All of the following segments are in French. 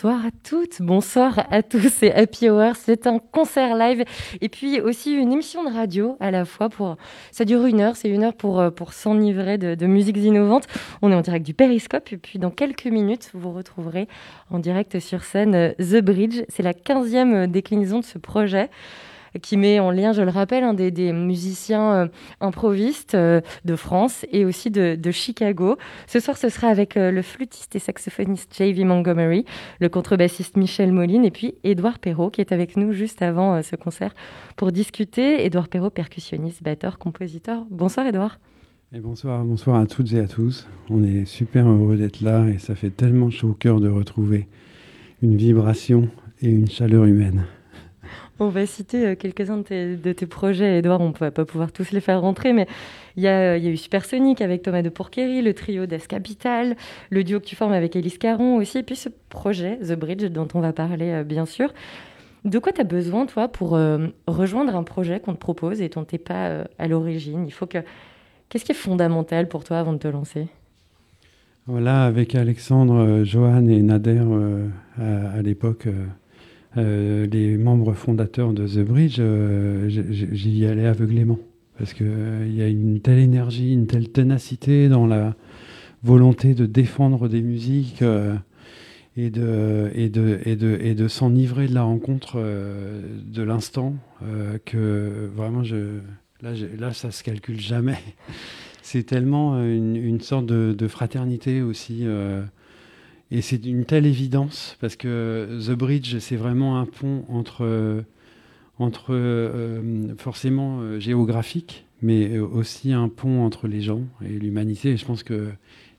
Bonsoir à toutes, bonsoir à tous, c'est Happy Hour, c'est un concert live et puis aussi une émission de radio à la fois. Pour, ça dure une heure, c'est une heure pour, euh, pour s'enivrer de, musiques innovantes. On est en direct du Périscope et puis dans quelques minutes, vous retrouverez en direct sur scène euh, The Bridge. C'est la 15e déclinaison de ce projet qui met en lien, je le rappelle, un des, musiciens euh, improvistes euh, de France et aussi de, Chicago. Ce soir, ce sera avec euh, le flûtiste et saxophoniste J.V. Montgomery, le contrebassiste Michel Moline et puis Édouard Perrault qui est avec nous juste avant ce concert pour discuter. Édouard Perrault, percussionniste, batteur, compositeur. Bonsoir Édouard. Bonsoir, bonsoir à toutes et à tous. On est super heureux d'être là et ça fait tellement chaud au cœur de retrouver une vibration et une chaleur humaine. On va citer euh, quelques-uns de tes, projets, Edouard. On ne va pas pouvoir tous les faire rentrer, mais il y, a, eu Supersonic avec Thomas de Pourquerie, le trio d'Es Capital, le duo que tu formes avec Elise Caron aussi, et puis ce projet, The Bridge, dont on va parler euh, bien sûr. De quoi tu as besoin, toi, pour euh, rejoindre un projet qu'on te propose et dont tu n'es pas à l'origine? Il faut que. Qu'est-ce qui est fondamental pour toi avant de te lancer? Voilà, avec Alexandre, Johan et Nader, à l'époque euh, les membres fondateurs de The Bridge, euh, j'y allais aveuglément. Parce qu'il euh, y a une telle énergie, une telle ténacité dans la volonté de défendre des musiques et de, s'enivrer de la rencontre de l'instant que vraiment, je, là, là, ça se calcule jamais. C'est tellement une, sorte de fraternité aussi. Et c'est d'une telle évidence parce que The Bridge, c'est vraiment un pont entre, entre euh, forcément euh, géographique, mais aussi un pont entre les gens et l'humanité. Et je pense que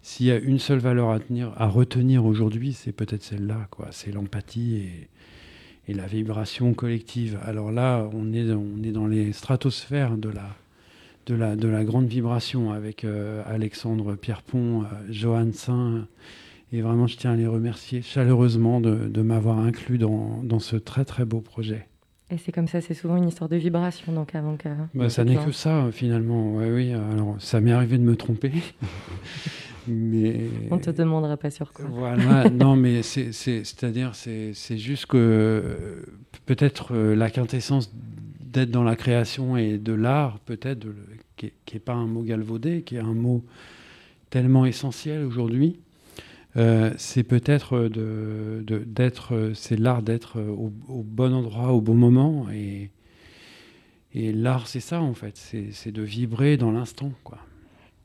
s'il y a une seule valeur à, tenir, à retenir aujourd'hui, c'est peut-être celle-là. Quoi. C'est l'empathie et, et, la vibration collective. Alors là, on est, on est dans les stratosphères de la, de la, de la grande vibration avec euh, Alexandre Pierrepont, Johan Saint et vraiment, je tiens à les remercier chaleureusement de, m'avoir inclus dans, dans, ce très très beau projet. Et c'est comme ça, c'est souvent une histoire de vibration, donc avant que. Bah, ça n'est que ça, finalement. Ouais, oui, alors ça m'est arrivé de me tromper. mais... On ne te demandera pas sur quoi. Voilà, non, mais c'est-à-dire, c'est juste que peut-être euh, la quintessence d'être dans la création et de l'art, peut-être, qui n'est pas un mot galvaudé, qui est un mot tellement essentiel aujourd'hui. Euh, c'est peut-être de, d'être, c'est l'art d'être au, bon endroit, au bon moment. Et, l'art, c'est ça en fait, c'est, de vibrer dans l'instant, quoi.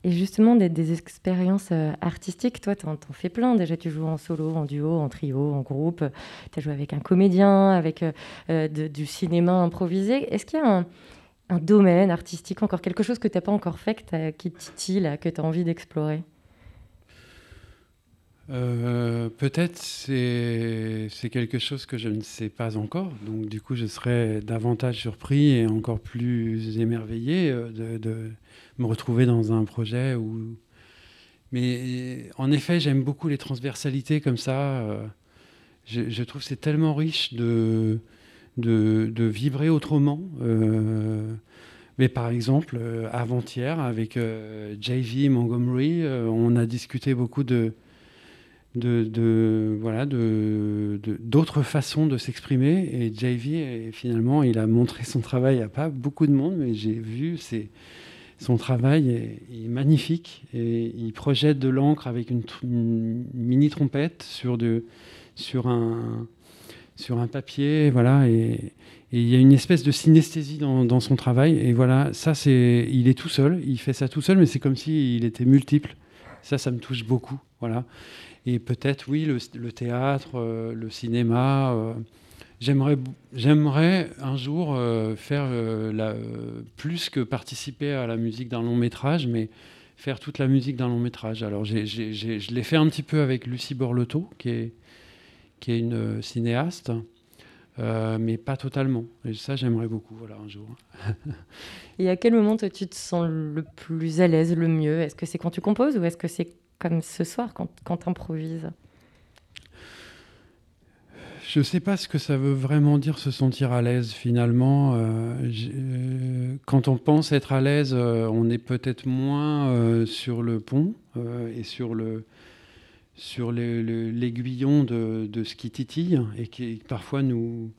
Et justement, des, expériences euh, artistiques, toi, tu en fais plein. Déjà, tu joues en solo, en duo, en trio, en groupe. Tu as joué avec un comédien, avec euh, du cinéma improvisé. Est-ce qu'il y a un, domaine artistique, encore quelque chose que tu n'as pas encore fait, qui titille, que tu as envie d'explorer? Euh, peut-être c'est quelque chose que je ne sais pas encore, donc du coup je serais davantage surpris et encore plus émerveillé euh, de, me retrouver dans un projet où. Mais en effet, j'aime beaucoup les transversalités comme ça. Euh, je, je, trouve c'est tellement riche de, de vibrer autrement. mais par exemple, avant-hier, avec JV Montgomery, on a discuté beaucoup de, de, voilà de d'autres façons de s'exprimer. Et JV finalement il a montré son travail à pas beaucoup de monde mais j'ai vu c'est son travail est, magnifique. Et il projette de l'encre avec une, mini trompette sur de sur un sur un papier voilà et, il y a une espèce de synesthésie dans, son travail. Et voilà ça c'est il est tout seul il fait ça tout seul mais c'est comme si il était multiple. Ça ça me touche beaucoup voilà et peut-être, oui, le, théâtre, euh, le cinéma. Euh, j'aimerais, j'aimerais un jour euh, faire plus que participer à la musique d'un long métrage, mais faire toute la musique d'un long métrage. Alors je l'ai fait un petit peu avec Lucie Borlotto, qui est, qui est une cinéaste, mais pas totalement. Et ça, j'aimerais beaucoup, voilà, un jour. Et à quel moment tu te sens le plus à l'aise, le mieux? Est-ce que c'est quand tu composes ou est-ce que c'est comme ce soir quand, quand tu improvises je ne sais pas ce que ça veut vraiment dire se sentir à l'aise finalement. Euh, euh, quand on pense être à l'aise, euh, on est peut-être moins sur le pont et sur le sur l'aiguillon de, de, ce qui titille et qui parfois nous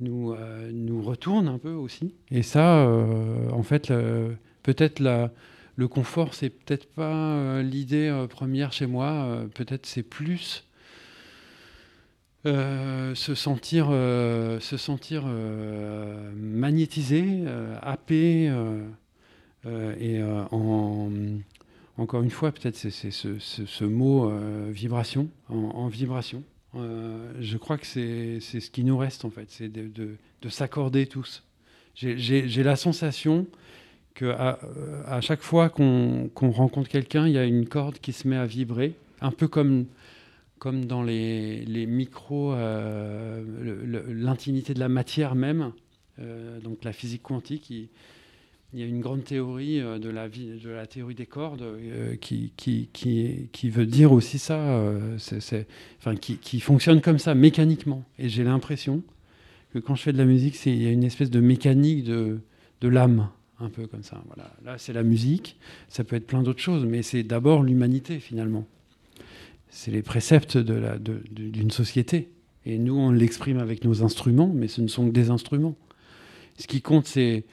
nous, nous retourne un peu aussi. Et ça, en fait, peut-être le confort, c'est peut-être pas l'idée première chez moi. peut-être c'est plus euh, se sentir, euh, se sentir euh, magnétisé, happé, et en, encore une fois, peut-être c'est ce, mot vibration, en, vibration. je crois que c'est ce qui nous reste en fait, c'est de, s'accorder tous. J'ai la sensation que à, chaque fois qu'on rencontre quelqu'un, il y a une corde qui se met à vibrer, un peu comme comme dans les, les micros, euh, l'intimité de la matière même, euh, donc la physique quantique. Il, y a une grande théorie euh, de la, de la théorie des cordes qui, qui, qui, veut dire aussi ça, enfin, qui, qui, fonctionne comme ça, mécaniquement. Et j'ai l'impression que quand je fais de la musique, il y a une espèce de mécanique de, de l'âme, un peu comme ça. Voilà. Là, c'est la musique, ça peut être plein d'autres choses, mais c'est d'abord l'humanité finalement c'est les préceptes d'une de société. Et nous, on l'exprime avec nos instruments, mais ce ne sont que des instruments. Ce qui compte, c'est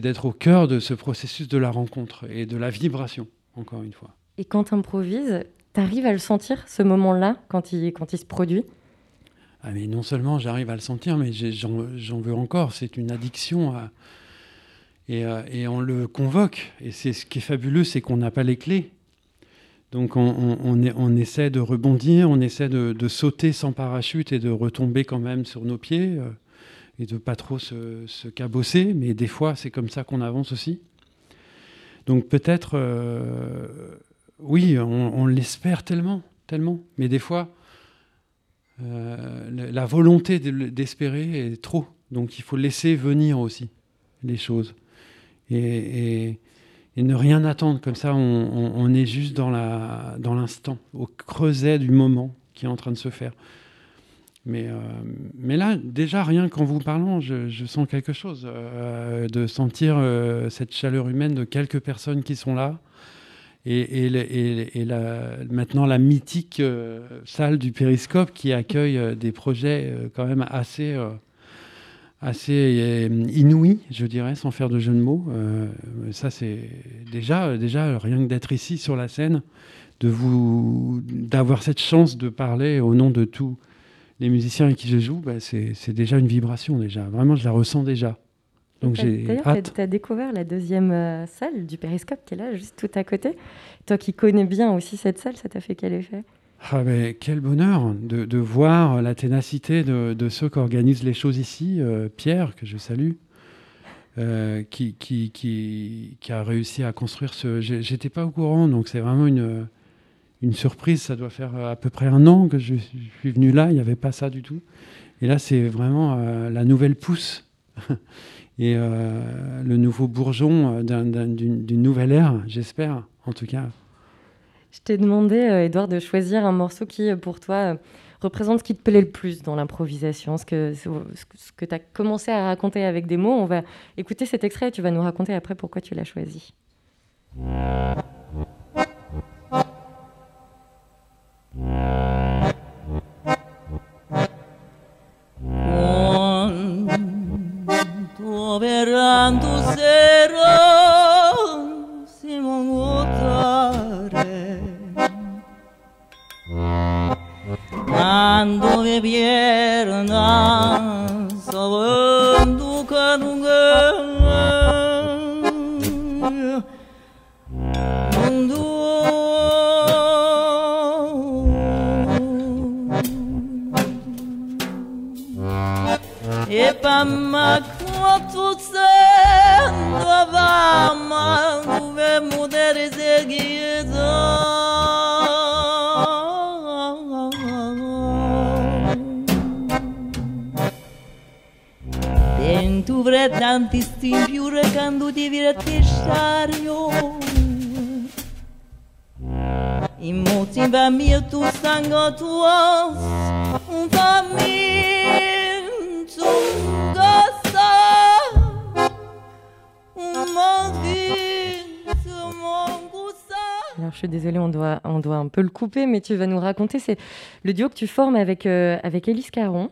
d'être au cœur de ce processus de la rencontre et de la vibration, encore une fois. Et quand tu improvises, tu arrives à le sentir, ce moment-là, quand il, quand il se produit? Ah mais non seulement j'arrive à le sentir, mais j'en veux encore. C'est une addiction. Et, euh, et, on le convoque. Et c'est ce qui est fabuleux, c'est qu'on n'a pas les clés. Donc on, essaie de rebondir, on essaie de, sauter sans parachute et de retomber quand même sur nos pieds euh, et de pas trop se, cabosser, mais des fois c'est comme ça qu'on avance aussi. Donc peut-être, euh, oui, on, l'espère tellement, tellement, mais des fois la volonté d'espérer est trop, donc il faut laisser venir aussi les choses. Et ne rien attendre. Comme ça, on, est juste dans l'instant, au creuset du moment qui est en train de se faire. Mais, euh, là, déjà, rien qu'en vous parlant, je, sens quelque chose, euh, de sentir euh, cette chaleur humaine de quelques personnes qui sont là. Et, maintenant, la mythique salle du Périscope qui accueille des projets quand même assez assez euh, inouï, je dirais, sans faire de jeu de mots. Euh, ça, c'est déjà, déjà rien que d'être ici sur la scène, de vous, d'avoir cette chance de parler au nom de tous les musiciens avec qui je joue, bah, c'est déjà une vibration déjà. Vraiment, je la ressens déjà. Donc j'ai hâte. Tu as, découvert la deuxième euh, salle du Périscope qui est là, juste tout à côté. Toi qui connais bien aussi cette salle, ça t'a fait quel effet? Ah quel bonheur de, voir la ténacité de, ceux qui organisent les choses ici. Euh, Pierre, que je salue, euh, qui, a réussi à construire ce... J'étais pas au courant, donc c'est vraiment une, une surprise. Ça doit faire à peu près un an que je suis venu là, il n'y avait pas ça du tout. Et là, c'est vraiment euh, la nouvelle pousse et le nouveau bourgeon d'une nouvelle ère, j'espère, en tout cas. Je t'ai demandé, Edouard, de choisir un morceau qui, euh, pour toi, euh, représente ce qui te plaît le plus dans l'improvisation, ce que, tu as commencé à raconter avec des mots. On va écouter cet extrait et tu vas nous raconter après pourquoi tu l'as choisi. piernas Sabem tu canunga Mundu Epamak muatutsen Babama ve muder zegidan Alors je suis désolée, on doit, un peu le couper, mais tu vas nous raconter, c'est le duo que tu formes avec, euh, Caron.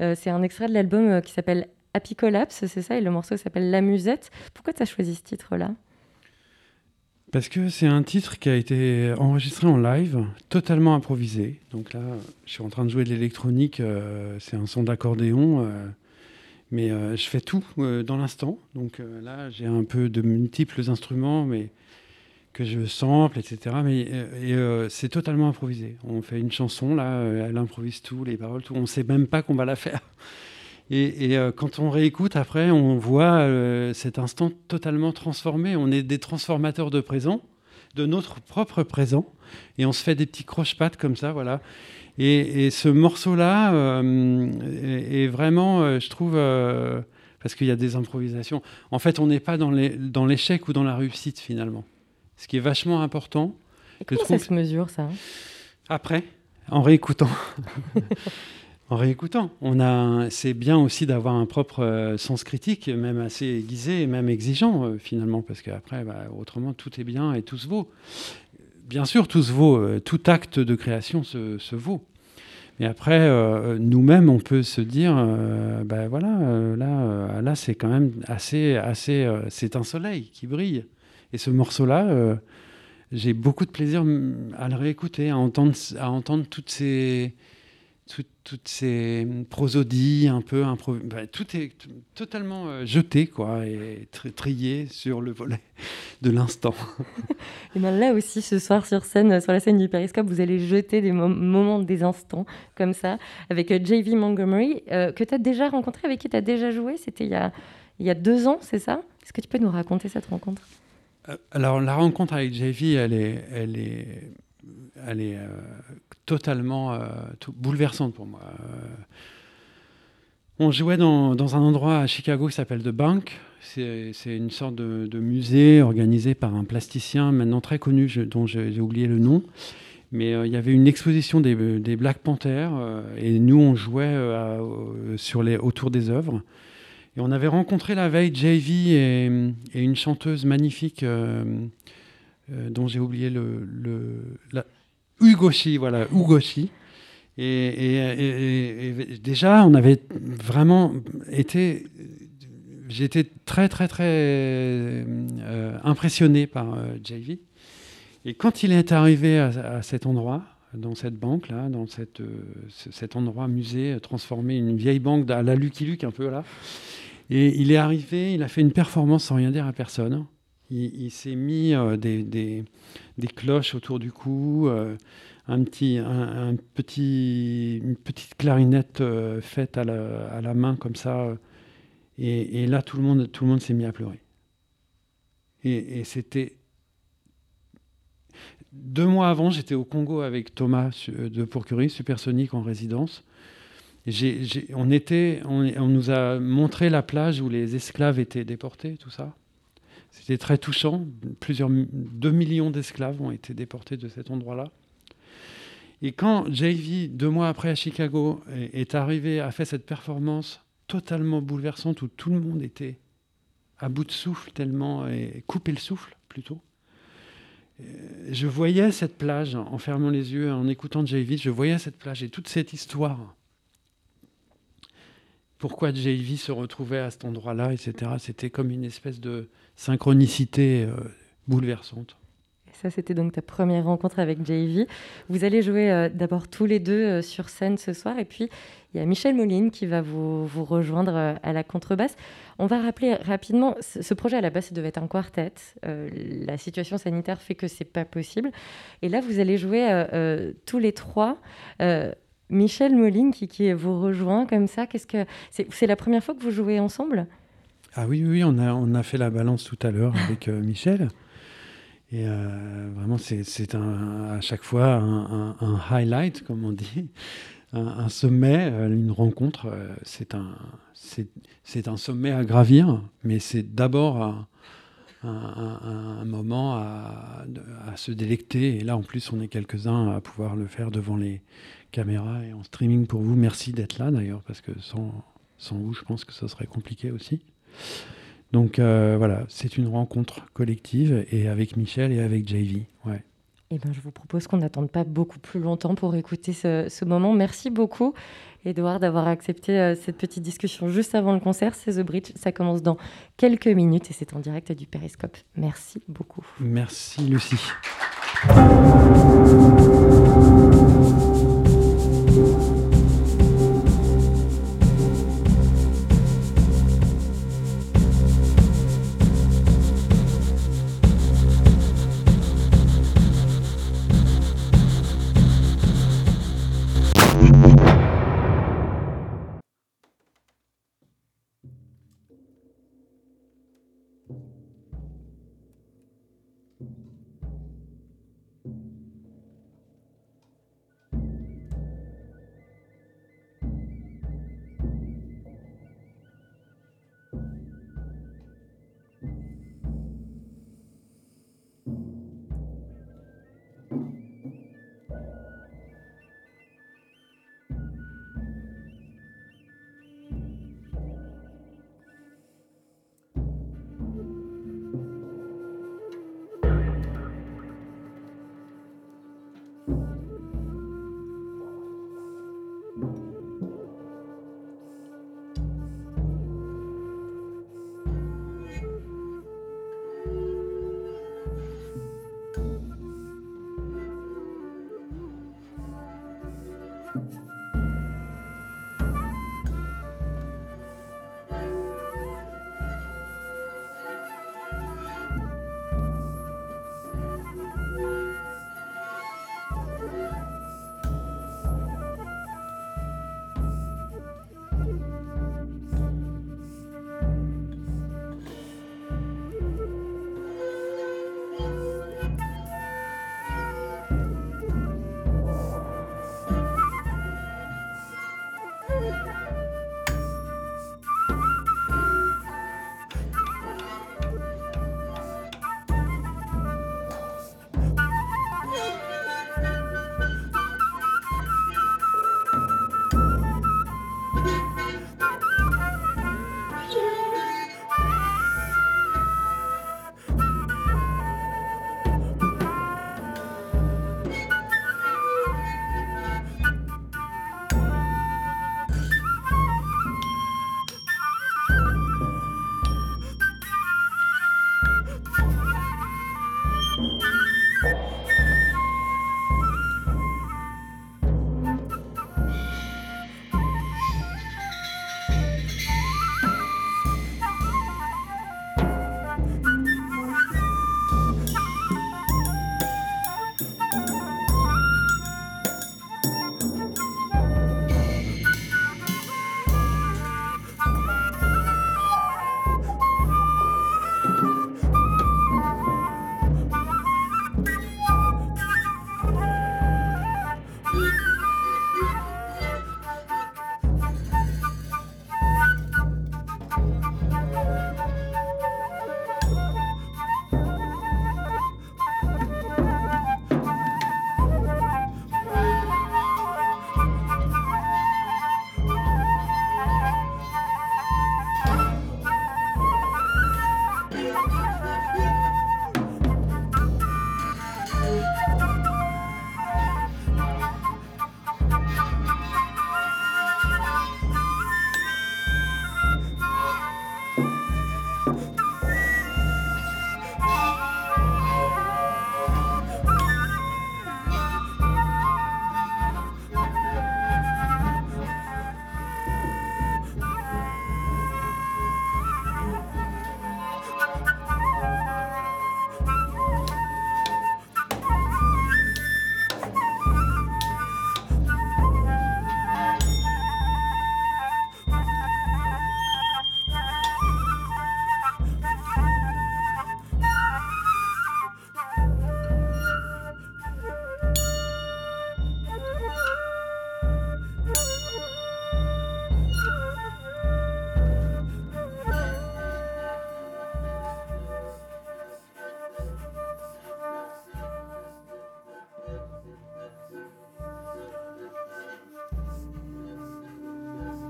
Euh, c'est un extrait de l'album euh, qui s'appelle Happy Collapse, c'est ça, et le morceau s'appelle La Musette. Pourquoi tu as choisi ce titre-là? Parce que c'est un titre qui a été enregistré en live, totalement improvisé. Donc là, je suis en train de jouer de l'électronique, euh, c'est un son d'accordéon, euh, mais euh, je fais tout dans l'instant. Donc là, j'ai un peu de multiples instruments, mais que je sample, etc. Mais et, c'est totalement improvisé. On fait une chanson, là, elle improvise tout, les paroles, tout. On ne sait même pas qu'on va la faire. Et, euh, quand on réécoute après, on voit euh, cet instant totalement transformé. On est des transformateurs de présent, de notre propre présent, et on se fait des petits croche-pattes comme ça, voilà. Et, ce morceau-là euh, est, vraiment, je trouve, parce qu'il y a des improvisations. En fait, on n'est pas dans l'échec ou dans la réussite finalement. Ce qui est vachement important. Et comment ça se mesure ça? Après, en réécoutant. En réécoutant, on c'est bien aussi d'avoir un propre euh, sens critique, même assez aiguisé et même exigeant euh, finalement, parce qu'après, bah, autrement, tout est bien et tout se vaut. Bien sûr, tout se vaut, euh, tout acte de création se, vaut. Mais après, nous-mêmes, on peut se dire, ben voilà, là, là, c'est quand même assez, assez, c'est un soleil qui brille. Et ce morceau-là, j'ai beaucoup de plaisir à le réécouter, à entendre, à entendre toutes ces toutes ces prosodies un peu bah, tout est totalement euh, jeté quoi et trié sur le volet de l'instant. et bien là aussi ce soir sur scène sur la scène du Périscope vous allez jeter des moments des instants comme ça avec euh, JV Montgomery euh, que tu as déjà rencontré avec qui tu as déjà joué c'était il y a il y a deux ans c'est ça? Est-ce que tu peux nous raconter cette rencontre? Alors la rencontre avec JV elle est elle est elle est totalement euh, bouleversante pour moi. Euh, on jouait dans, un endroit à Chicago qui s'appelle The Bank. C'est une sorte de, musée organisé par un plasticien maintenant très connu, dont j'ai oublié le nom. Mais euh, il y avait une exposition des, Black Panthers et nous, on jouait autour des œuvres. Et on avait rencontré la veille JV et, une chanteuse magnifique dont j'ai oublié le, la, Ugoshi, voilà, Ugoshi. Et, déjà, on avait vraiment été. J'étais très, très, très euh, impressionné par euh, JV. Et quand il est arrivé à, cet endroit, dans cette banque, là, dans cette, euh, cet endroit musée transformé, une vieille banque à la Lucky Luke, un peu là, et il est arrivé, il a fait une performance sans rien dire à personne. Il, s'est mis des, des cloches autour du cou, euh, un petit, un, petit, une petite clarinette euh, faite à la, main comme ça. Et, là, tout le monde, tout le monde s'est mis à pleurer. Et, c'était deux mois avant, j'étais au Congo avec Thomas de Pourcurie, Supersonique en résidence. on, était, on, nous a montré la plage où les esclaves étaient déportés, tout ça. C'était très touchant. Plusieurs, 2 millions d'esclaves ont été déportés de cet endroit-là. Et quand JV, deux mois après à Chicago, est arrivé, a fait cette performance totalement bouleversante où tout le monde était à bout de souffle tellement, et coupé le souffle plutôt. Euh, je voyais cette plage en fermant les yeux, en écoutant JV, je voyais cette plage et toute cette histoire. Pourquoi JV se retrouvait à cet endroit-là, etc. C'était comme une espèce de, synchronicité euh, bouleversante. Ça, c'était donc ta première rencontre avec JV. Vous allez jouer euh, d'abord tous les deux euh, sur scène ce soir, et puis il y a Michel Moline qui va vous, rejoindre à la contrebasse. On va rappeler rapidement, ce projet à la base, devait être un quartet. la situation sanitaire fait que c'est pas possible. Et là, vous allez jouer tous les trois. Michel Moline qui, vous rejoint comme ça, qu'est-ce que c'est la première fois que vous jouez ensemble? Ah oui, oui, on a, on a fait la balance tout à l'heure avec euh, Michel. Et euh, vraiment, c'est à chaque fois un, un, highlight, comme on dit, un, sommet, euh, une rencontre. c'est un, un sommet à gravir, mais c'est d'abord un, un, moment à, à, se délecter. Et là, en plus, on est quelques-uns à pouvoir le faire devant les caméras et en streaming pour vous. Merci d'être là, d'ailleurs, parce que sans, sans vous, je pense que ça serait compliqué aussi. Donc euh, voilà, c'est une rencontre collective et avec Michel et avec JV. Ouais. Eh ben, je vous propose qu'on n'attende pas beaucoup plus longtemps pour écouter ce, moment. Merci beaucoup, Edouard, d'avoir accepté euh, cette petite discussion juste avant le concert. C'est The Bridge. Ça commence dans quelques minutes et c'est en direct du Périscope. Merci beaucoup. Merci, Lucie.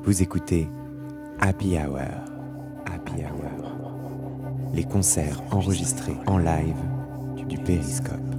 Vous écoutez Happy Hour. Happy Hour. Les concerts enregistrés en live du Périscope.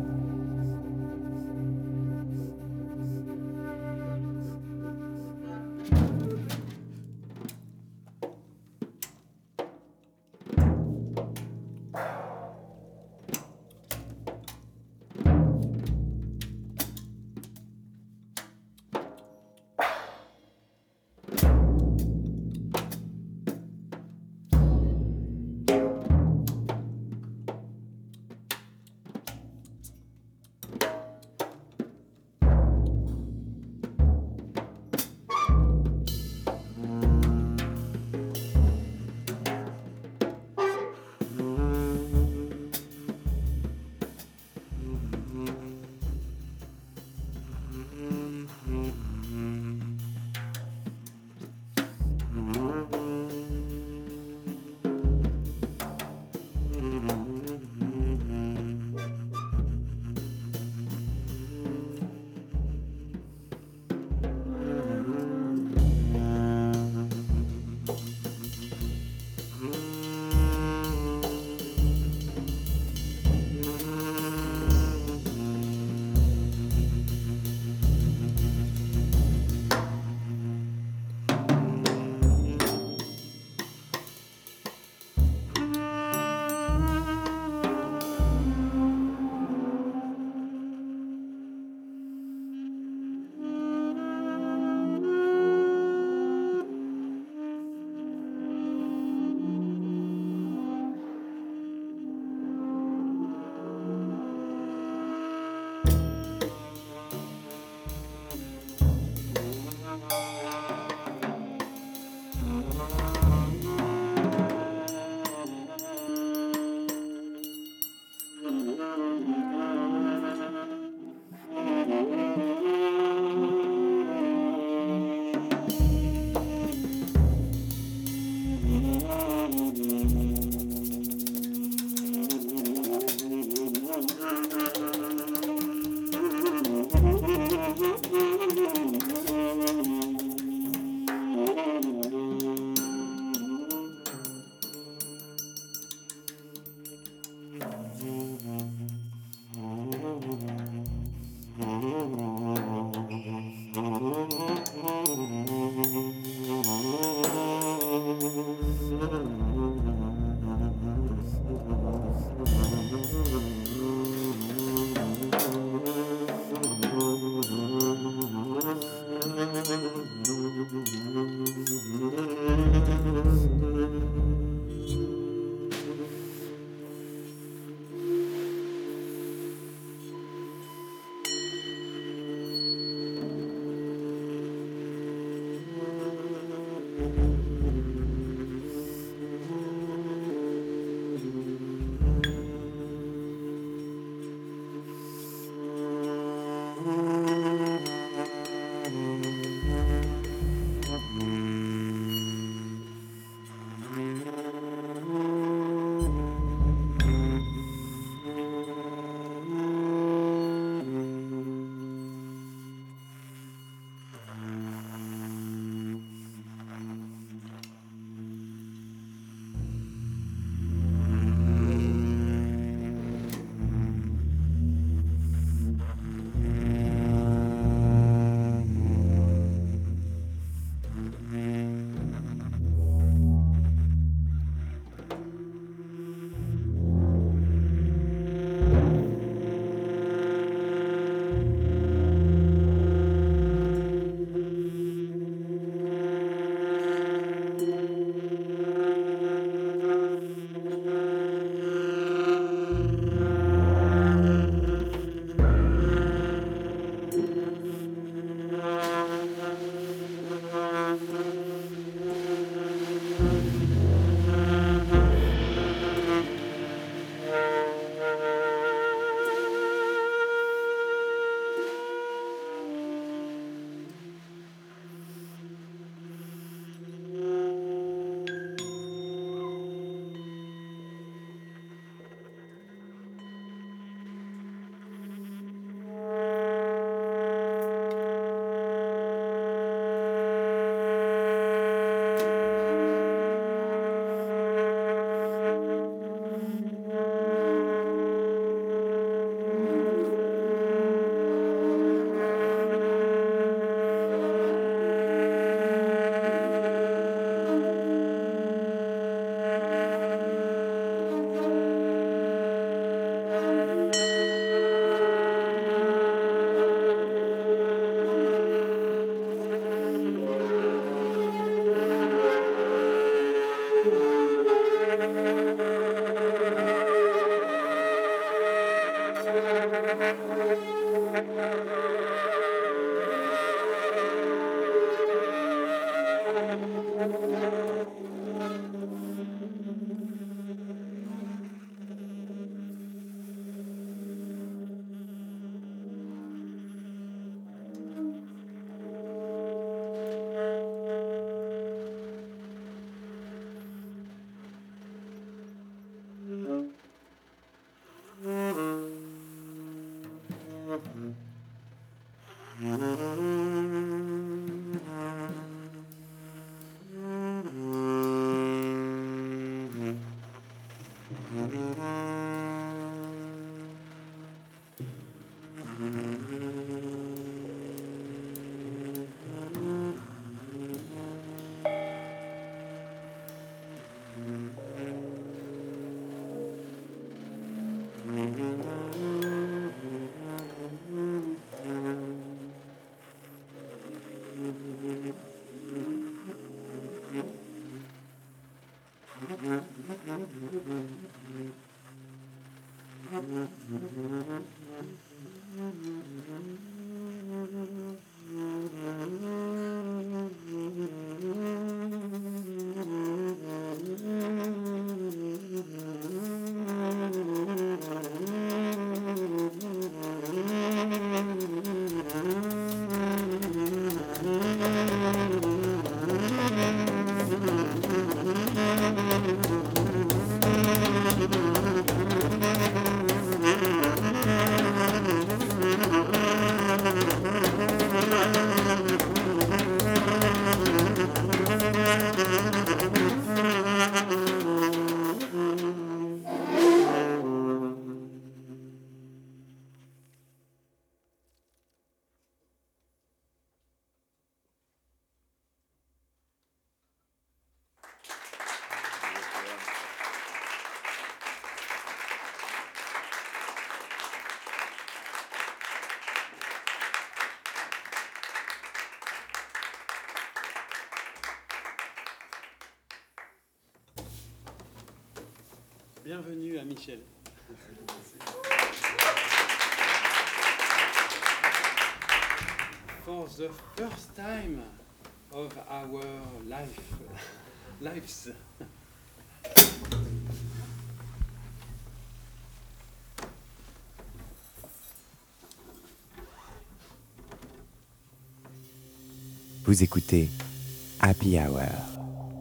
Bienvenue à Michel. For the first time of our life, lives. Vous écoutez Happy Hour.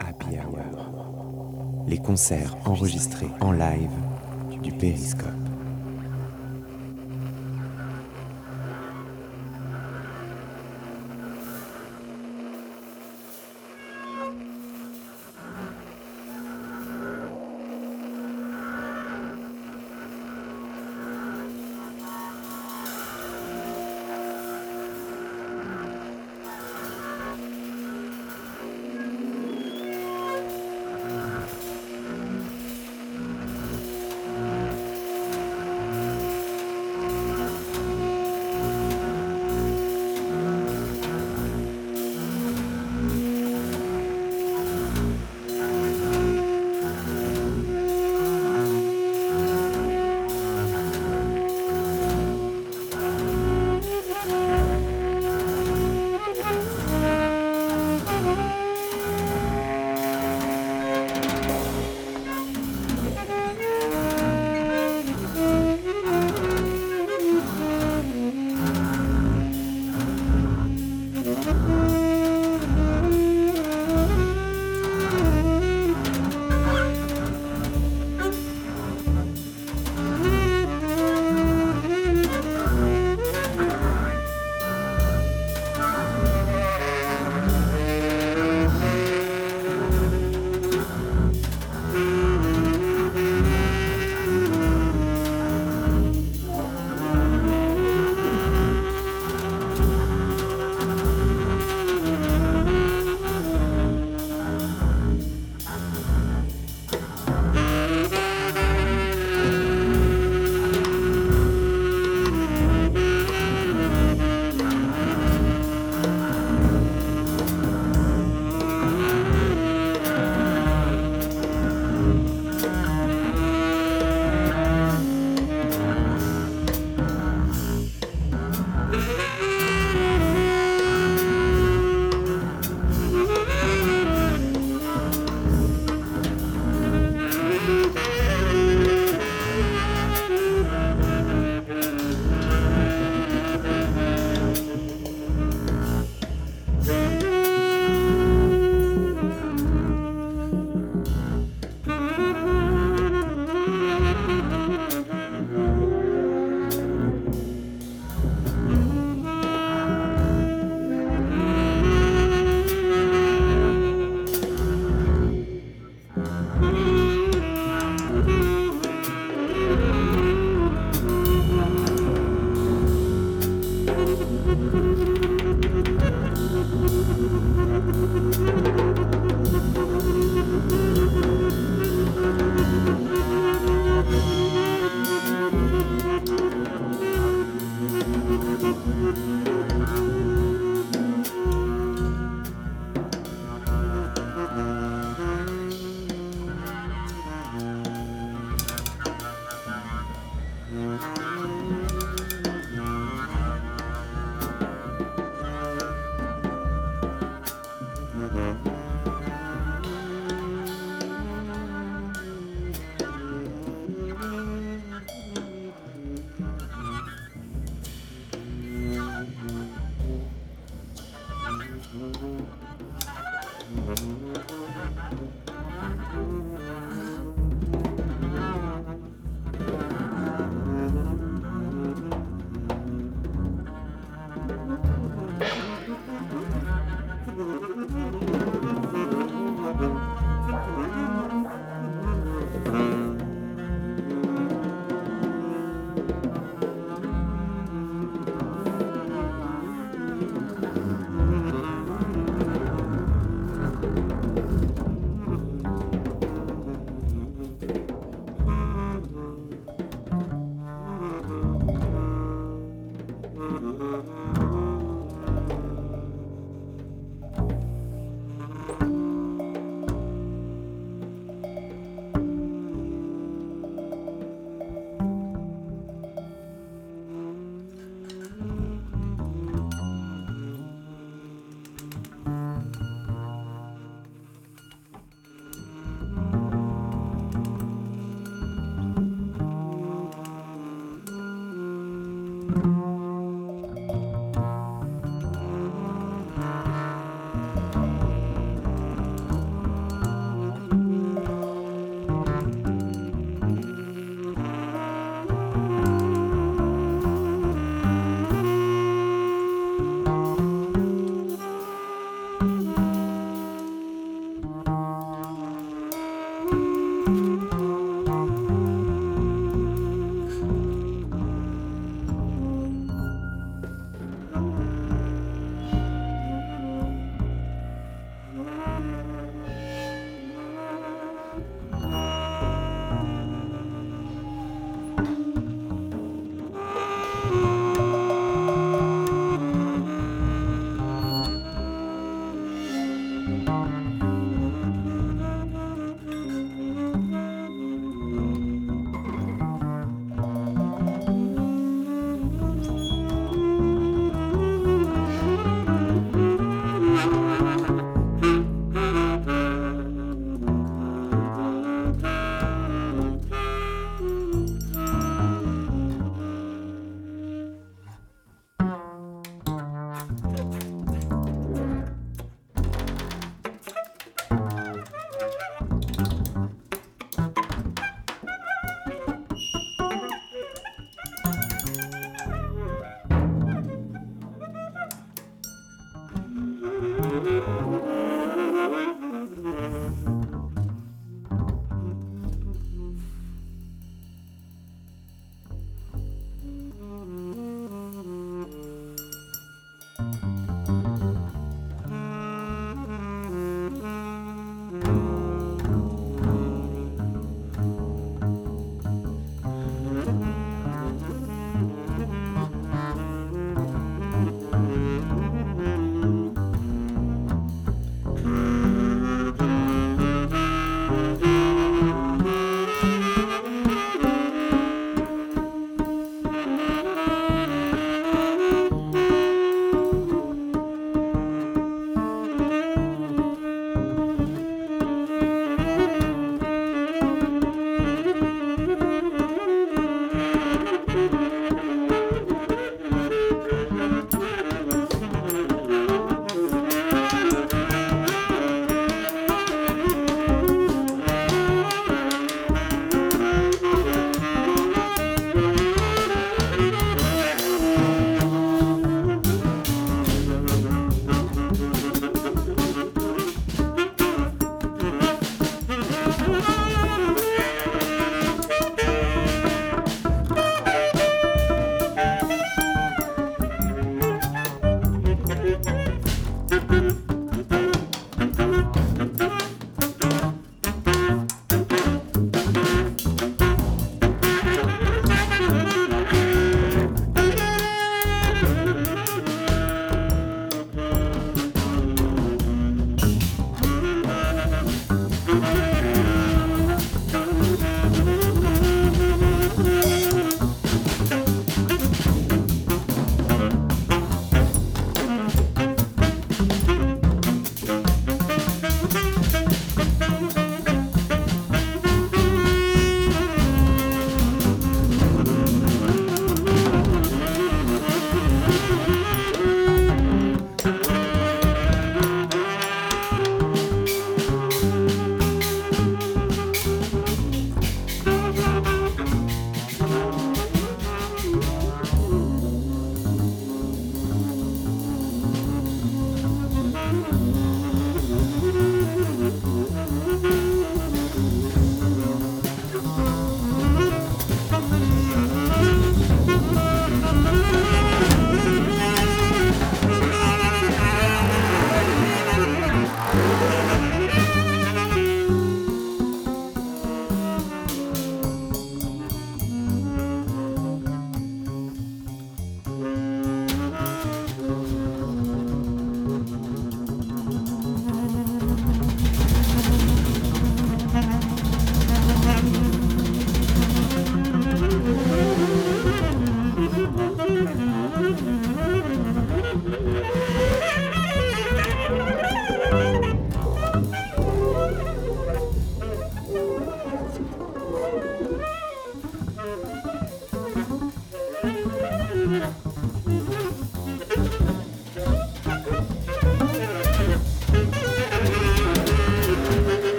Happy Hour. Les concerts enregistrés en live du Périscope.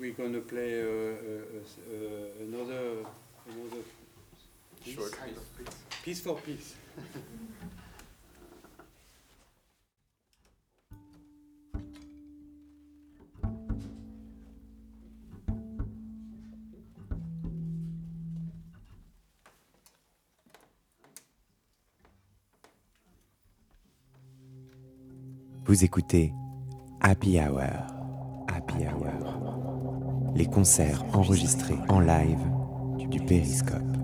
We're going to play uh, uh, uh, another, another piece? Short kind of piece. Piece for piece. Vous écoutez Happy Hour. Happy Hour. Les concerts enregistrés en live du Périscope.